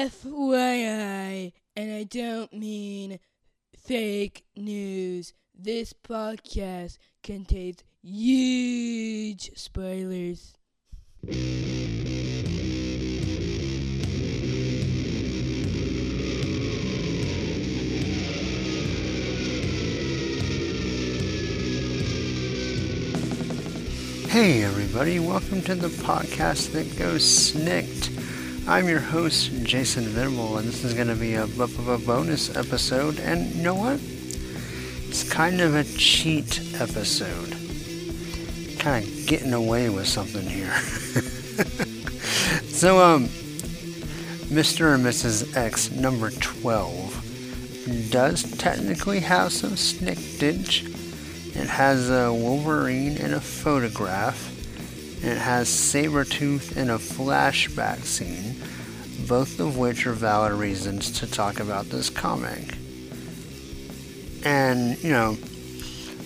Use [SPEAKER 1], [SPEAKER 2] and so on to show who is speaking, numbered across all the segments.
[SPEAKER 1] FYI, and I don't mean fake news, this podcast contains huge spoilers.
[SPEAKER 2] Hey, everybody, welcome to the podcast that goes snikt. I'm your host, Jason Venable, and this is going to be a, bonus episode. And you know what? It's kind of a cheat episode. Kind of getting away with something here. so, um, Mr. and Mrs. X number 12 does technically have some sniktage. It has a Wolverine in a photograph. And it has Sabretooth in a flashback scene, both of which are valid reasons to talk about this comic. And, you know,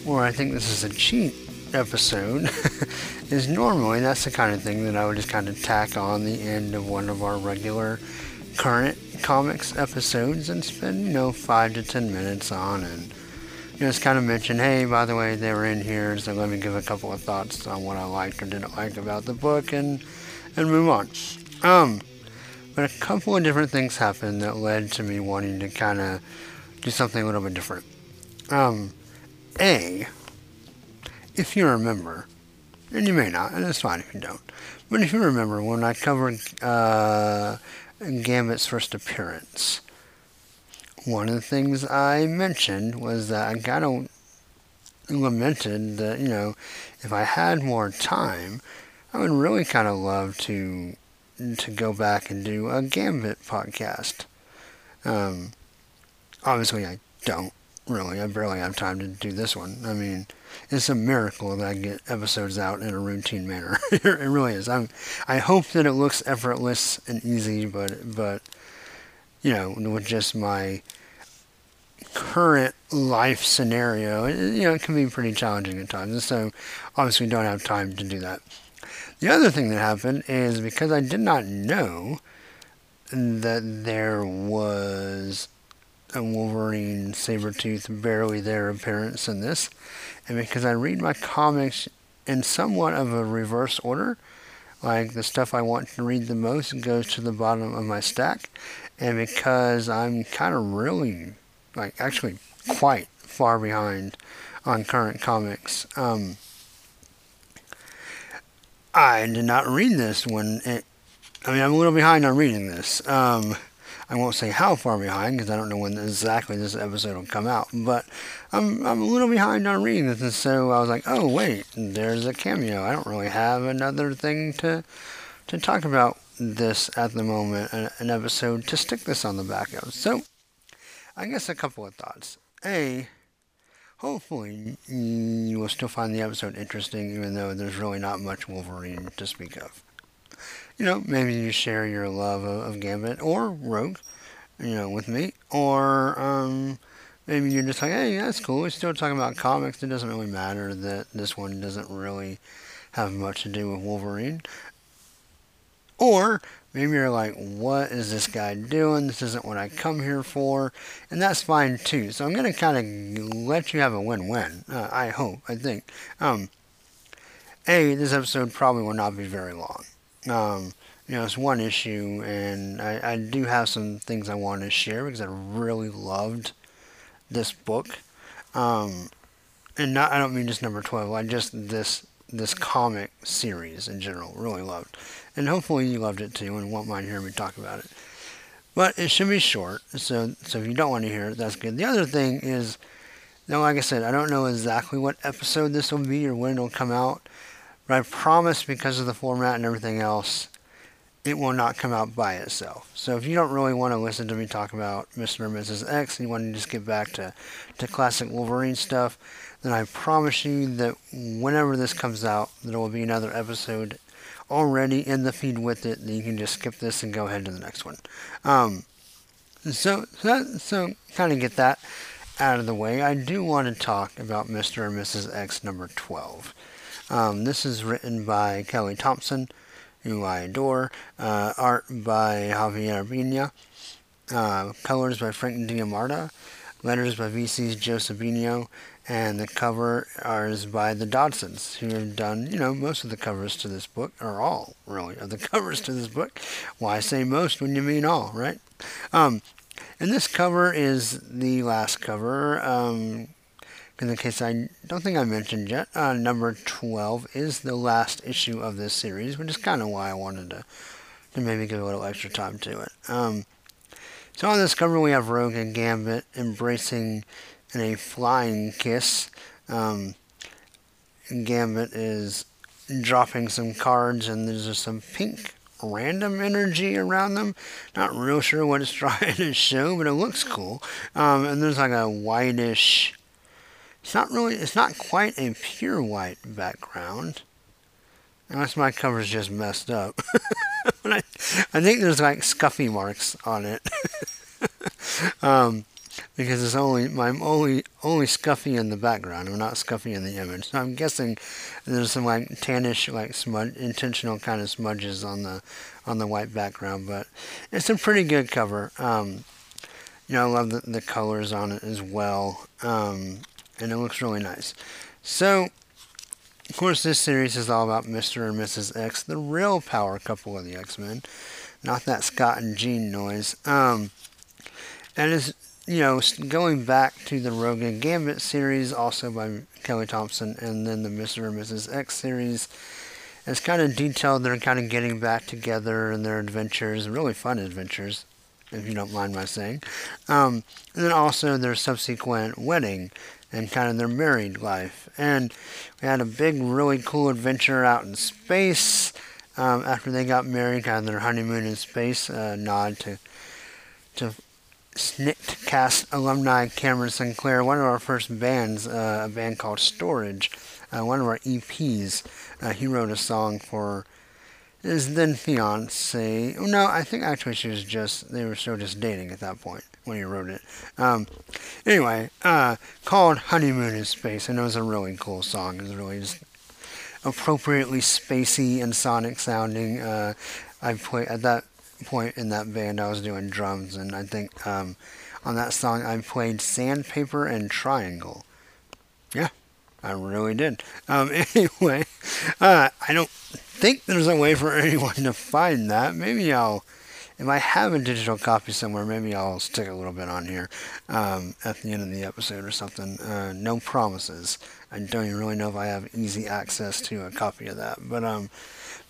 [SPEAKER 2] where I think this is a cheat episode is normally that's the kind of thing that I would just kind of tack on the end of one of our regular current comics episodes and spend, you know, five to ten minutes on and just kind of mention, hey, by the way, they were in here, so let me give a couple of thoughts on what I liked or didn't like about the book and and move on. Um, but a couple of different things happened that led to me wanting to kind of do something a little bit different. Um, A, if you remember, and you may not, and it's fine if you don't, but if you remember when I covered uh, Gambit's first appearance, one of the things I mentioned was that I kind of lamented that, you know, if I had more time, I would really kind of love to to go back and do a Gambit podcast. Um, obviously, I don't really. I barely have time to do this one. I mean, it's a miracle that I get episodes out in a routine manner. it really is. I'm. I hope that it looks effortless and easy, but but you know, with just my current life scenario, eh, you know, it can be pretty challenging at times. And so, obviously, we don't have time to do that. The other thing that happened is because I did not know that there was a Wolverine Sabretooth barely there appearance in this, and because I read my comics in somewhat of a reverse order, like the stuff I want to read the most goes to the bottom of my stack, and because I'm kind of really, like, actually quite far behind on current comics, um, I did not read this when it. I mean, I'm a little behind on reading this. Um, I won't say how far behind because I don't know when exactly this episode will come out, but I'm I'm a little behind on reading this, and so I was like, oh wait, there's a cameo. I don't really have another thing to to talk about this at the moment, an, episode to stick this on the back of. So, I guess a couple of thoughts. A, hopefully you will still find the episode interesting, even though there's really not much Wolverine to speak of. You know, maybe you share your love of, of Gambit or Rogue, you know, with me, or um, maybe you're just like, hey, that's cool. We're still talking about comics. It doesn't really matter that this one doesn't really have much to do with Wolverine. Or maybe you're like, what is this guy doing? This isn't what I come here for. And that's fine too. So I'm going to kind of let you have a win win. Uh, I hope, I think. Um, a, this episode probably will not be very long. Um, you know, it's one issue, and I, I do have some things I want to share because I really loved this book. Um, and not, I don't mean just number 12, I just this this comic series in general really loved. And hopefully you loved it too and won't mind hearing me talk about it. But it should be short, so so if you don't want to hear it, that's good. The other thing is, now like I said, I don't know exactly what episode this will be or when it'll come out, but I promise because of the format and everything else, it will not come out by itself. So if you don't really want to listen to me talk about Mr. and Mrs. X and you want to just get back to, to classic Wolverine stuff, then I promise you that whenever this comes out, there will be another episode already in the feed with it. That you can just skip this and go ahead to the next one. Um, so, so, so kind of get that out of the way. I do want to talk about Mr. and Mrs. X number 12. Um, this is written by Kelly Thompson, who I adore. Uh, art by Javier Pina. Uh, colors by Frank D'Armata. Letters by VC's Joe Sabino. And the cover is by the Dodsons, who have done, you know, most of the covers to this book, or all, really, of the covers to this book. Why say most when you mean all, right? Um, and this cover is the last cover. Um, in the case I don't think I mentioned yet, uh, number 12 is the last issue of this series, which is kind of why I wanted to, to maybe give a little extra time to it. Um, so on this cover we have Rogue and Gambit embracing in a flying kiss. Um, Gambit is dropping some cards and there's just some pink random energy around them. Not real sure what it's trying to show, but it looks cool. Um, and there's like a whitish. It's not really. It's not quite a pure white background. Unless my cover's just messed up. I, I think there's like scuffy marks on it. um, because it's only I'm only only scuffy in the background. I'm not scuffy in the image. So I'm guessing there's some like tannish, like smudge, intentional kind of smudges on the on the white background. But it's a pretty good cover. Um, you know, I love the, the colors on it as well, um, and it looks really nice. So, of course, this series is all about Mr. and Mrs. X, the real power couple of the X Men, not that Scott and Jean noise. Um, and it's you know, going back to the Rogue and Gambit series, also by Kelly Thompson, and then the Mr. and Mrs. X series, it's kind of detailed. They're kind of getting back together and their adventures, really fun adventures, if you don't mind my saying. Um, and then also their subsequent wedding and kind of their married life. And we had a big, really cool adventure out in space um, after they got married, kind of their honeymoon in space, uh, nod to to Cast alumni Cameron Sinclair, one of our first bands, uh, a band called Storage, uh, one of our EPs. Uh, he wrote a song for his then fiance. No, I think actually she was just, they were still just dating at that point when he wrote it. Um, anyway, uh, called Honeymoon in Space, and it was a really cool song. It was really just appropriately spacey and sonic sounding. Uh, I played at that point in that band, I was doing drums, and I think um, on that song I played Sandpaper and Triangle. Yeah, I really did. Um, anyway, uh, I don't think there's a way for anyone to find that. Maybe I'll, if I have a digital copy somewhere, maybe I'll stick a little bit on here um, at the end of the episode or something. Uh, no promises. I don't even really know if I have easy access to a copy of that, but um,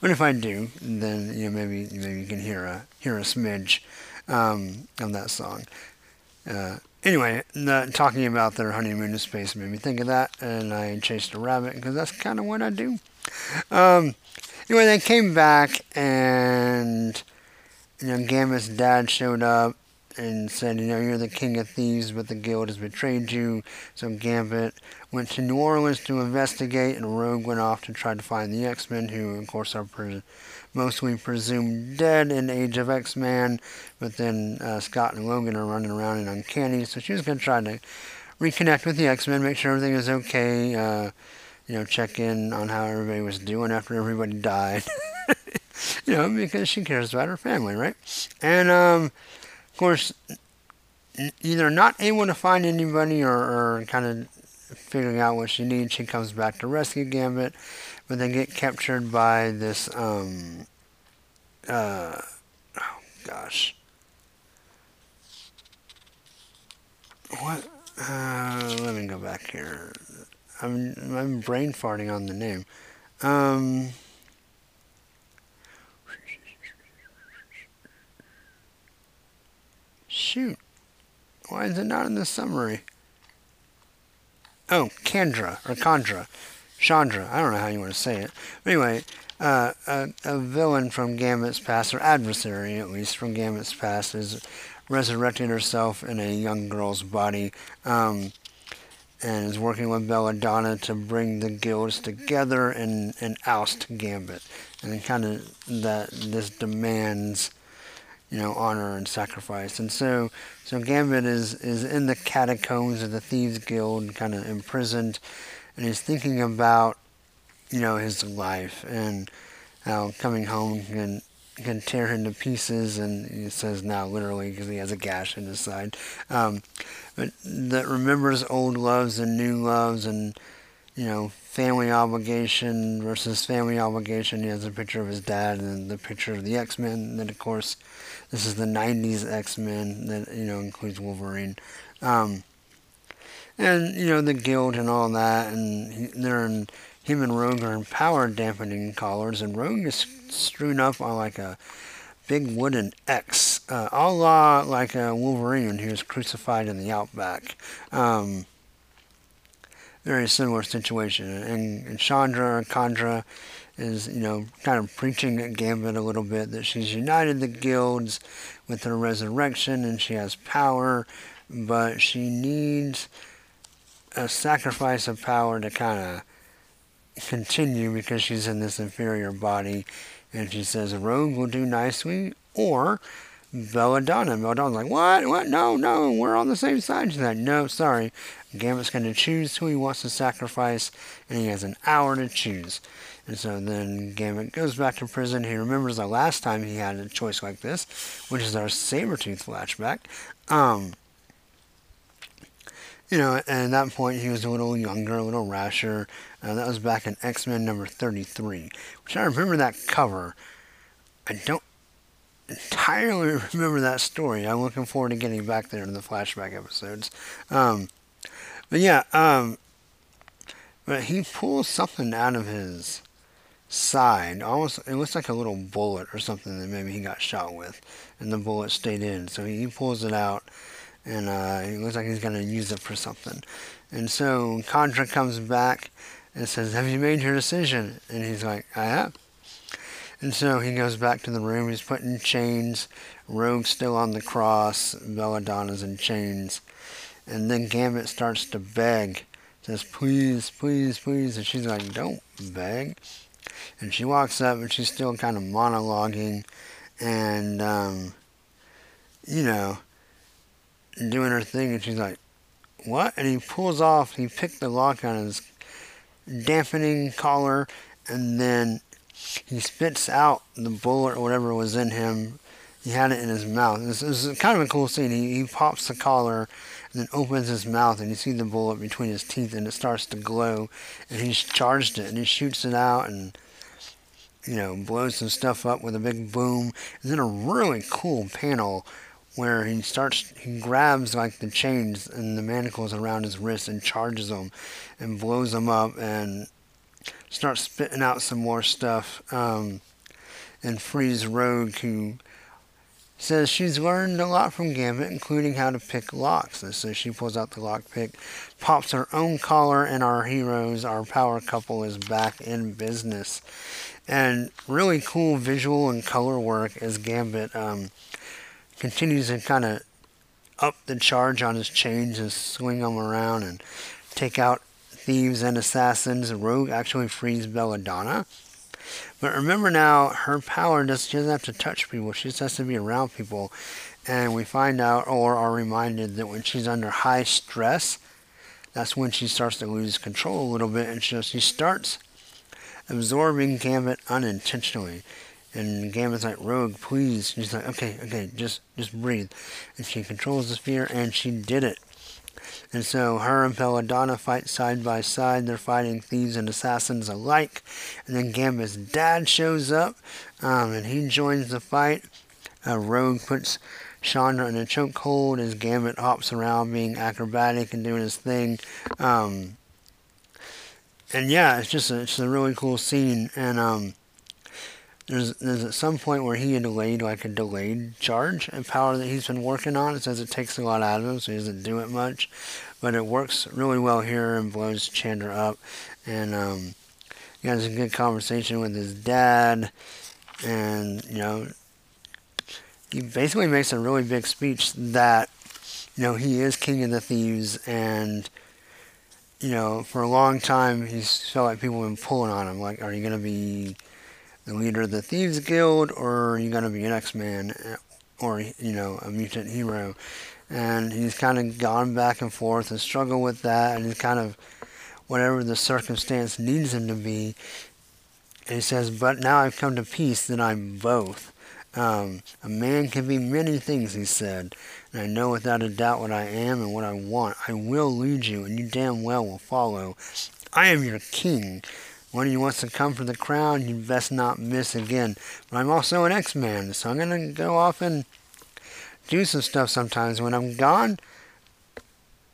[SPEAKER 2] but if I do, then you know maybe maybe you can hear a hear a smidge um, of that song. Uh, anyway, the, talking about their honeymoon in space made me think of that, and I chased a rabbit because that's kind of what I do. Um, anyway, they came back, and you know, Gambit's dad showed up and said, you know, you're the king of thieves, but the guild has betrayed you. So Gambit went to New Orleans to investigate, and Rogue went off to try to find the X-Men, who, of course, are pre- mostly presumed dead in Age of X-Men. But then uh, Scott and Logan are running around in Uncanny, so she was going to try to reconnect with the X-Men, make sure everything was okay. Uh, you know, check in on how everybody was doing after everybody died. you know, because she cares about her family, right? And um, of course, either not able to find anybody or, or kind of figuring out what she needs, she comes back to rescue Gambit, but they get captured by this, um, uh, oh gosh. What? Uh, let me go back here. I'm, I'm brain farting on the name. Um, Shoot. Why is it not in the summary? Oh, Candra, or Chandra. Chandra, I don't know how you want to say it. But anyway, uh, a, a, villain from Gambit's past, or adversary at least from Gambit's past, has resurrected herself in a young girl's body um, and is working with Belladonna to bring the guilds together and, and oust Gambit. And kind of that this demands you know, honor and sacrifice. And so, so Gambit is, is in the catacombs of the Thieves Guild, kind of imprisoned, and he's thinking about, you know, his life and how coming home can can tear him to pieces, and he says now literally because he has a gash in his side. Um, but that remembers old loves and new loves, and you know family obligation versus family obligation. He has a picture of his dad and the picture of the X Men. And then of course, this is the '90s X Men that you know includes Wolverine. Um, and you know the guild and all that, and he, they're in him and Rogue are in power dampening collars, and Rogue is strewn up on like a big wooden X, uh, a la like a Wolverine who was crucified in the outback. Um, very similar situation, and, and Chandra Chandra is you know kind of preaching at Gambit a little bit that she's united the guilds with her resurrection and she has power, but she needs a sacrifice of power to kind of continue because she's in this inferior body. And she says, rogue will do nicely, or Belladonna. Belladonna's like, what? What? No, no, we're on the same side. She's like, no, sorry. Gambit's going to choose who he wants to sacrifice, and he has an hour to choose. And so then Gambit goes back to prison. He remembers the last time he had a choice like this, which is our Sabretooth flashback. Um, you know, and at that point he was a little younger, a little rasher. Uh, that was back in X Men number 33, which I remember that cover. I don't entirely remember that story. I'm looking forward to getting back there in the flashback episodes. Um, but yeah, um, but he pulls something out of his side. Almost, it looks like a little bullet or something that maybe he got shot with, and the bullet stayed in. So he pulls it out and uh, it looks like he's to use it for something. And so Chandra comes back and says, Have you made your decision? And he's like, I have. And so he goes back to the room. He's putting chains. Rogue's still on the cross. Belladonna's in chains. And then Gambit starts to beg. Says, please, please, please. And she's like, don't beg. And she walks up and she's still kind of monologuing. And, um, you know, doing her thing, and she's like, "What?" And he pulls off. He picked the lock on his dampening collar, and then he spits out the bullet or whatever was in him. He had it in his mouth. This is kind of a cool scene. He, he pops the collar and then opens his mouth, and you see the bullet between his teeth, and it starts to glow. And he's charged it, and he shoots it out, and you know blows some stuff up with a big boom. And then a really cool panel where he starts he grabs like the chains and the manacles around his wrist and charges them and blows them up and starts spitting out some more stuff um, and frees Rogue who says she's learned a lot from Gambit, including how to pick locks. And so she pulls out the lock pick, pops her own collar, and our heroes, our power couple, is back in business. And really cool visual and color work as Gambit um, continues to kind of up the charge on his chains and swing them around and take out thieves and assassins. Rogue actually frees Belladonna. But remember now, her power doesn't have to touch people. She just has to be around people. And we find out or are reminded that when she's under high stress, that's when she starts to lose control a little bit and so she starts absorbing Gambit unintentionally. And Gambit's like, Rogue, please. She's like, okay, okay, just just breathe. And she controls the sphere, and she did it. And so her and Belladonna fight side by side. They're fighting thieves and assassins alike. And then Gambit's dad shows up, um, and he joins the fight. Uh, Rogue puts Chandra in a chokehold as Gambit hops around, being acrobatic and doing his thing. Um, and yeah, it's just a, it's a really cool scene. And um, there's there's at some point where he had delayed like a delayed charge and power that he's been working on. It says it takes a lot out of him, so he doesn't do it much, but it works really well here and blows Chandra up. And um, he has a good conversation with his dad, and you know, he basically makes a really big speech that you know he is king of the thieves and you know, for a long time, he's felt like people have been pulling on him. Like, are you going to be the leader of the Thieves Guild, or are you going to be an X-Man, or, you know, a mutant hero? And he's kind of gone back and forth and struggled with that, and he's kind of, whatever the circumstance needs him to be, and he says, But now I've come to peace that I'm both. Um, a man can be many things, he said, and I know without a doubt what I am and what I want. I will lead you, and you damn well will follow. I am your king. When he wants to come for the crown, you best not miss again. But I'm also an X-Man, so I'm gonna go off and do some stuff sometimes. When I'm gone,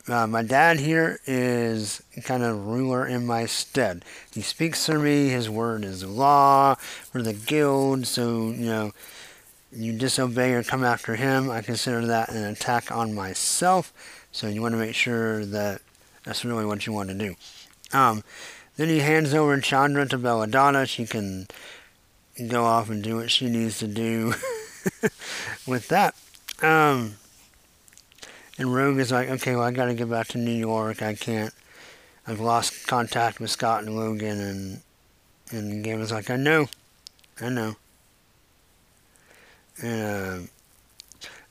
[SPEAKER 2] uh, my dad here is kind of ruler in my stead. He speaks for me. His word is law for the guild. So you know, you disobey or come after him, I consider that an attack on myself. So you want to make sure that that's really what you want to do. Um, then he hands over Chandra to Belladonna. She can go off and do what she needs to do with that. Um, and Rogue is like, okay, well, I got to get back to New York. I can't. I've lost contact with Scott and Logan, and and Gambit's like, I know, I know. And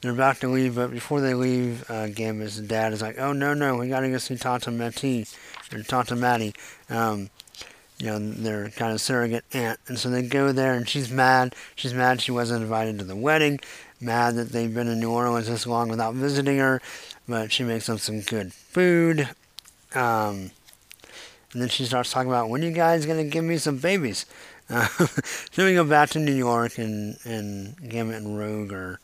[SPEAKER 2] they're about to leave, but before they leave, uh, Gambit's dad is like, oh no, no, we got to go see Tanta Mattie or Tanta Mattie. Um, you know, their kind of surrogate aunt. And so they go there, and she's mad. She's mad she wasn't invited to the wedding, mad that they've been in New Orleans this long without visiting her, but she makes them some good food. Um, and then she starts talking about, when you guys to give me some babies? Uh, then we go back to New York, and, and Gambit and Rogue are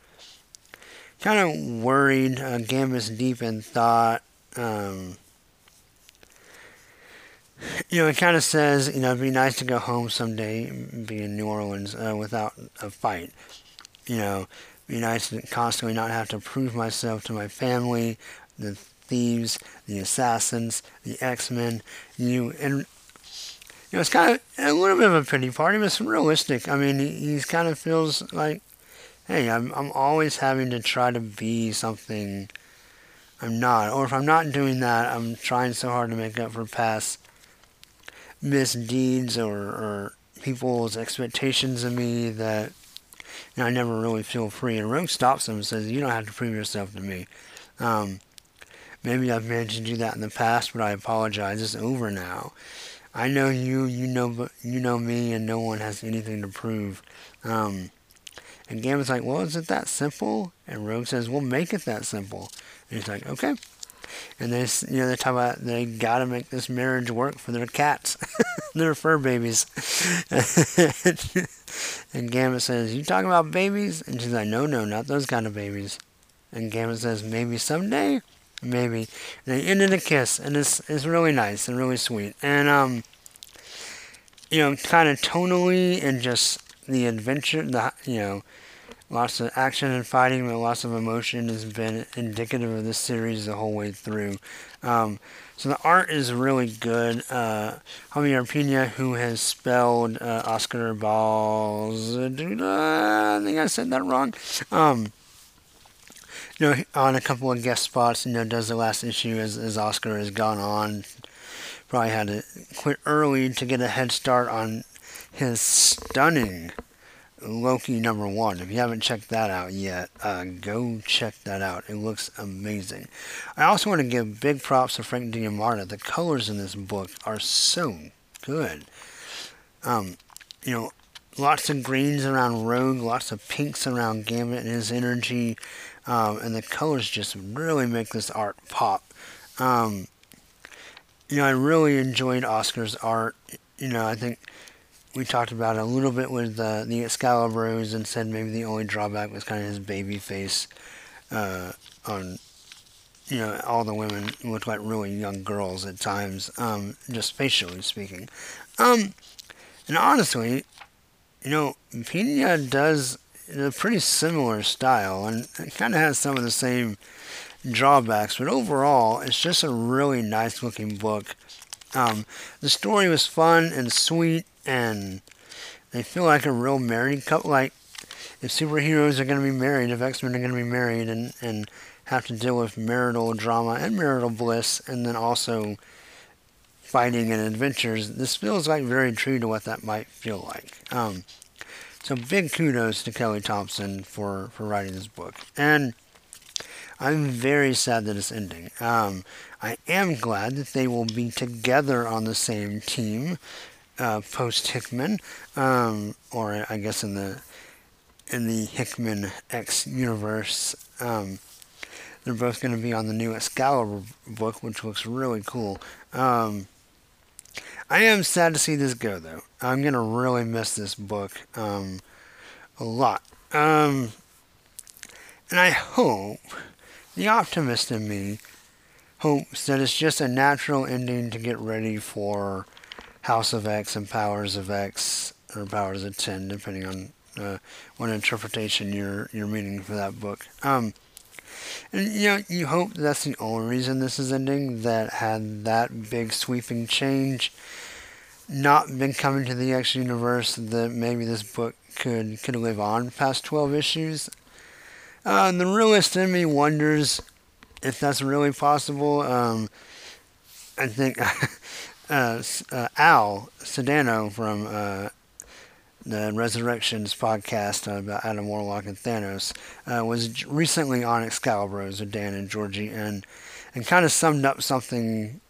[SPEAKER 2] kind of worried. Uh, Gambit's deep in thought. Um, you know, it kind of says, you know, it'd be nice to go home someday, be in New Orleans uh, without a fight. You know, be nice to constantly not have to prove myself to my family, the thieves, the assassins, the X-Men, you, and you know, it's kind of a little bit of a pity party, but it's realistic. I mean, he, he kind of feels like, hey, I'm I'm always having to try to be something I'm not, or if I'm not doing that, I'm trying so hard to make up for past misdeeds or, or people's expectations of me that you know, I never really feel free. And Rogue stops him and says, "You don't have to prove yourself to me. Um, maybe I've managed to do that in the past, but I apologize. It's over now. I know you, you know, you know me, and no one has anything to prove." Um, and Gambit's like, "Well, is it that simple?" And Rogue says, we'll make it that simple." And he's like, "Okay." and they you know they talk about they got to make this marriage work for their cats, their fur babies. and Gambit says, "You talking about babies?" And she's like, "No, no, not those kind of babies." And Gambit says, "Maybe someday, maybe." And they end in a kiss, and it's it's really nice and really sweet, and um, you know, kind of tonally and just the adventure, the you know Lots of action and fighting, but lots of emotion has been indicative of this series the whole way through. Um, so the art is really good. Uh, Javier Pina, who has spelled uh, Oscar Balls, I think I said that wrong. Um, you know, on a couple of guest spots, you know, does the last issue as, as Oscar has gone on. Probably had to quit early to get a head start on his stunning Loki number one. If you haven't checked that out yet, uh, go check that out. It looks amazing. I also want to give big props to Frank D'Armata. The colors in this book are so good. Um, you know, lots of greens around Rogue, lots of pinks around Gambit and his energy, um, and the colors just really make this art pop. Um, you know, I really enjoyed Oscar's art. You know, I think we talked about it a little bit with uh, the Excaliburs and said maybe the only drawback was kind of his baby face uh, on, you know, all the women looked like really young girls at times, um, just facially speaking. Um, and honestly, you know, Pina does a pretty similar style and it kind of has some of the same drawbacks, but overall, it's just a really nice looking book. Um, the story was fun and sweet and they feel like a real married couple. Like if superheroes are going to be married, if X Men are going to be married, and and have to deal with marital drama and marital bliss, and then also fighting and adventures. This feels like very true to what that might feel like. Um, so big kudos to Kelly Thompson for for writing this book, and I'm very sad that it's ending. Um, I am glad that they will be together on the same team uh, post Hickman, um, or I guess in the in the Hickman X universe. Um, they're both going to be on the new Excalibur book, which looks really cool. Um, I am sad to see this go, though. I'm going to really miss this book um, a lot. Um, and I hope, the optimist in me, hopes that it's just a natural ending to get ready for House of X and Powers of X, or Powers of 10, depending on uh, what interpretation you're, you're meaning for that book. Um, and you know, you hope that's the only reason this is ending, that had that big sweeping change not been coming to the X universe, that maybe this book could could live on past 12 issues. Uh, the realist in me wonders if that's really possible. Um, I think uh, uh, Al Sedano from uh, the Resurrections podcast about Adam Warlock and Thanos uh, was recently on Excalibur with Dan and Georgie and and kind of summed up something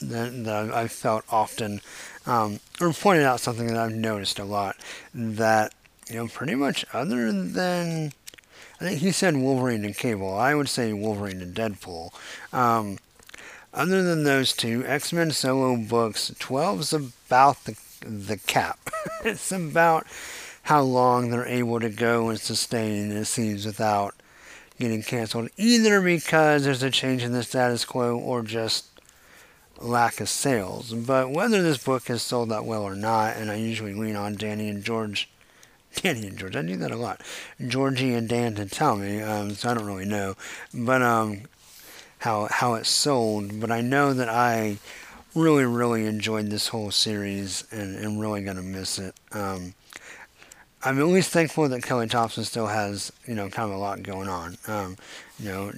[SPEAKER 2] that, that I felt often um, or pointed out something that I've noticed a lot that you know pretty much other than I think he said Wolverine and Cable I would say Wolverine and Deadpool um, other than those two X-Men solo books 12's about the the cap. it's about how long they're able to go and sustain it seems without getting canceled, either because there's a change in the status quo or just lack of sales. But whether this book has sold that well or not, and I usually lean on Danny and George. Danny and George, I do that a lot. Georgie and Dan to tell me, um, so I don't really know. But um, how how it sold. But I know that I really, really enjoyed this whole series and, and really going to miss it. Um, I'm at least thankful that Kelly Thompson still has, you know, kind of a lot going on. Um, you know,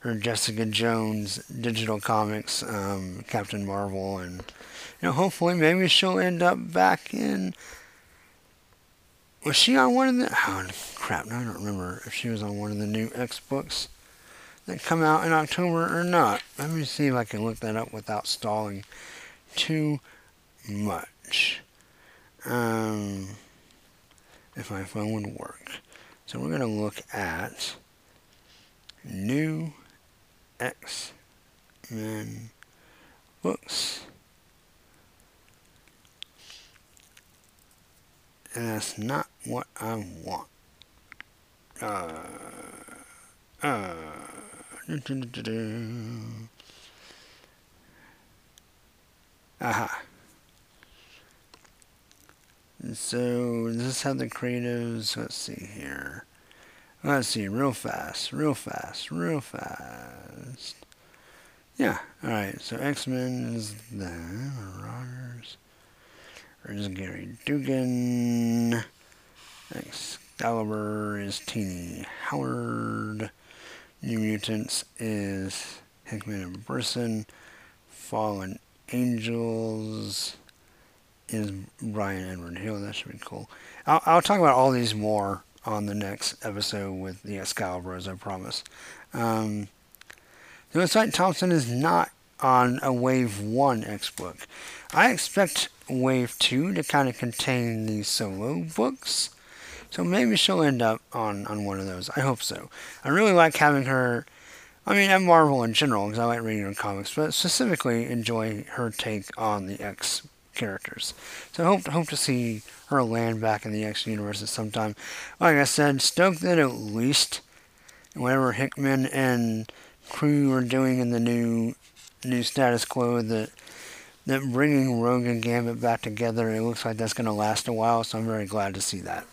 [SPEAKER 2] her Jessica Jones digital comics, um, Captain Marvel, and, you know, hopefully maybe she'll end up back in. Was she on one of the. Oh, crap, no, I don't remember if she was on one of the new X books that come out in October or not. Let me see if I can look that up without stalling too much. Um, if my phone would work. So we're going to look at new X-Men books. And that's not what I want. Uh, uh, Aha. So, this is how the creatives, let's see here. Let's see, real fast, real fast, real fast. Yeah, alright, so X-Men is the Marauders. Or is Gerry Duggan. Excalibur is Tini Howard. New Mutants is Hickman and Brisson. Fallen Angels is Bryan Edward Hill. That should be cool. I'll, I'll talk about all these more on the next episode with the Excalibur, as I promise. Um, the website Thompson is not on a Wave 1 X book. I expect Wave 2 to kind of contain these solo books. So maybe she'll end up on, on one of those. I hope so. I really like having her. I mean, at Marvel in general, because I like reading her comics, but specifically enjoy her take on the X characters. So I hope hope to see her land back in the X universe at some time. Like I said, stoked that at least whatever Hickman and crew are doing in the new new status quo that that bringing Rogue and Gambit back together, it looks like that's going to last a while. So I'm very glad to see that.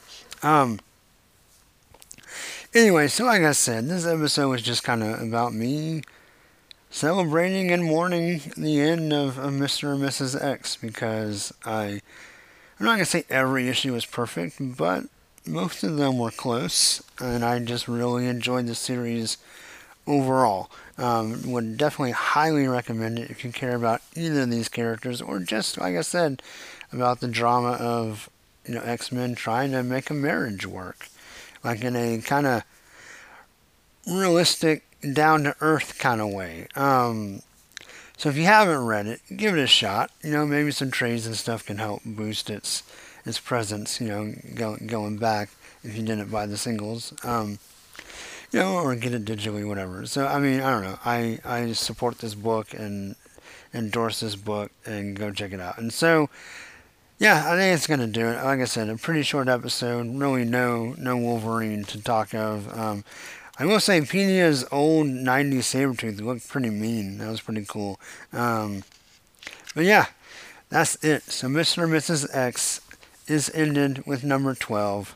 [SPEAKER 2] Um. Anyway, so like I said, this episode was just kind of about me celebrating and mourning the end of, of Mr. and Mrs. X because I, I'm not gonna say every issue was perfect, but most of them were close, and I just really enjoyed the series overall. Um, would definitely highly recommend it if you care about either of these characters, or just like I said about the drama of you know, X Men trying to make a marriage work, like in a kind of realistic, down to earth kind of way. Um, So if you haven't read it, give it a shot. You know, maybe some trades and stuff can help boost its its presence. You know, go, going back if you didn't buy the singles. Um, you know, or get it digitally, whatever. So I mean, I don't know. I I support this book and endorse this book and go check it out. And so, yeah, I think it's gonna do it. Like I said, a pretty short episode. Really, no no Wolverine to talk of. Um, I will say, Pedia's old '90s Sabretooth looked pretty mean. That was pretty cool. Um, but yeah, that's it. So Mr. and Mrs. X is ended with number 12,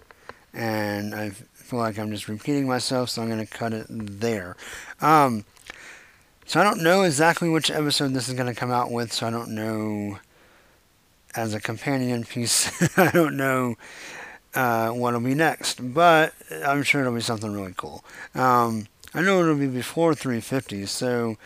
[SPEAKER 2] and I feel like I'm just repeating myself, so I'm going to cut it there. Um, so I don't know exactly which episode this is going to come out with, so I don't know as a companion piece. I don't know uh, what'll be next, but I'm sure it'll be something really cool. Um, I know it'll be before 350, so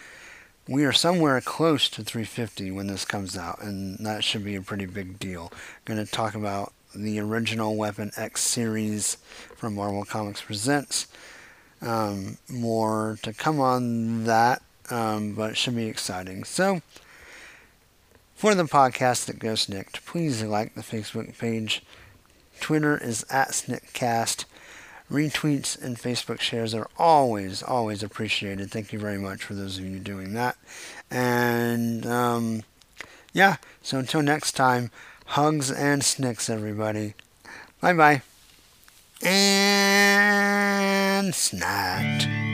[SPEAKER 2] we are somewhere close to 350 when this comes out, and that should be a pretty big deal. Going to talk about the original Weapon X series from Marvel Comics Presents. Um, more to come on that um, but it should be exciting. So, for the podcast that goes Nicked, please like the Facebook page. Twitter is at SniktCast. Retweets and Facebook shares are always, always appreciated. Thank you very much for those of you doing that. And um, yeah, so until next time, hugs and snicks, everybody. Bye bye. And snapped.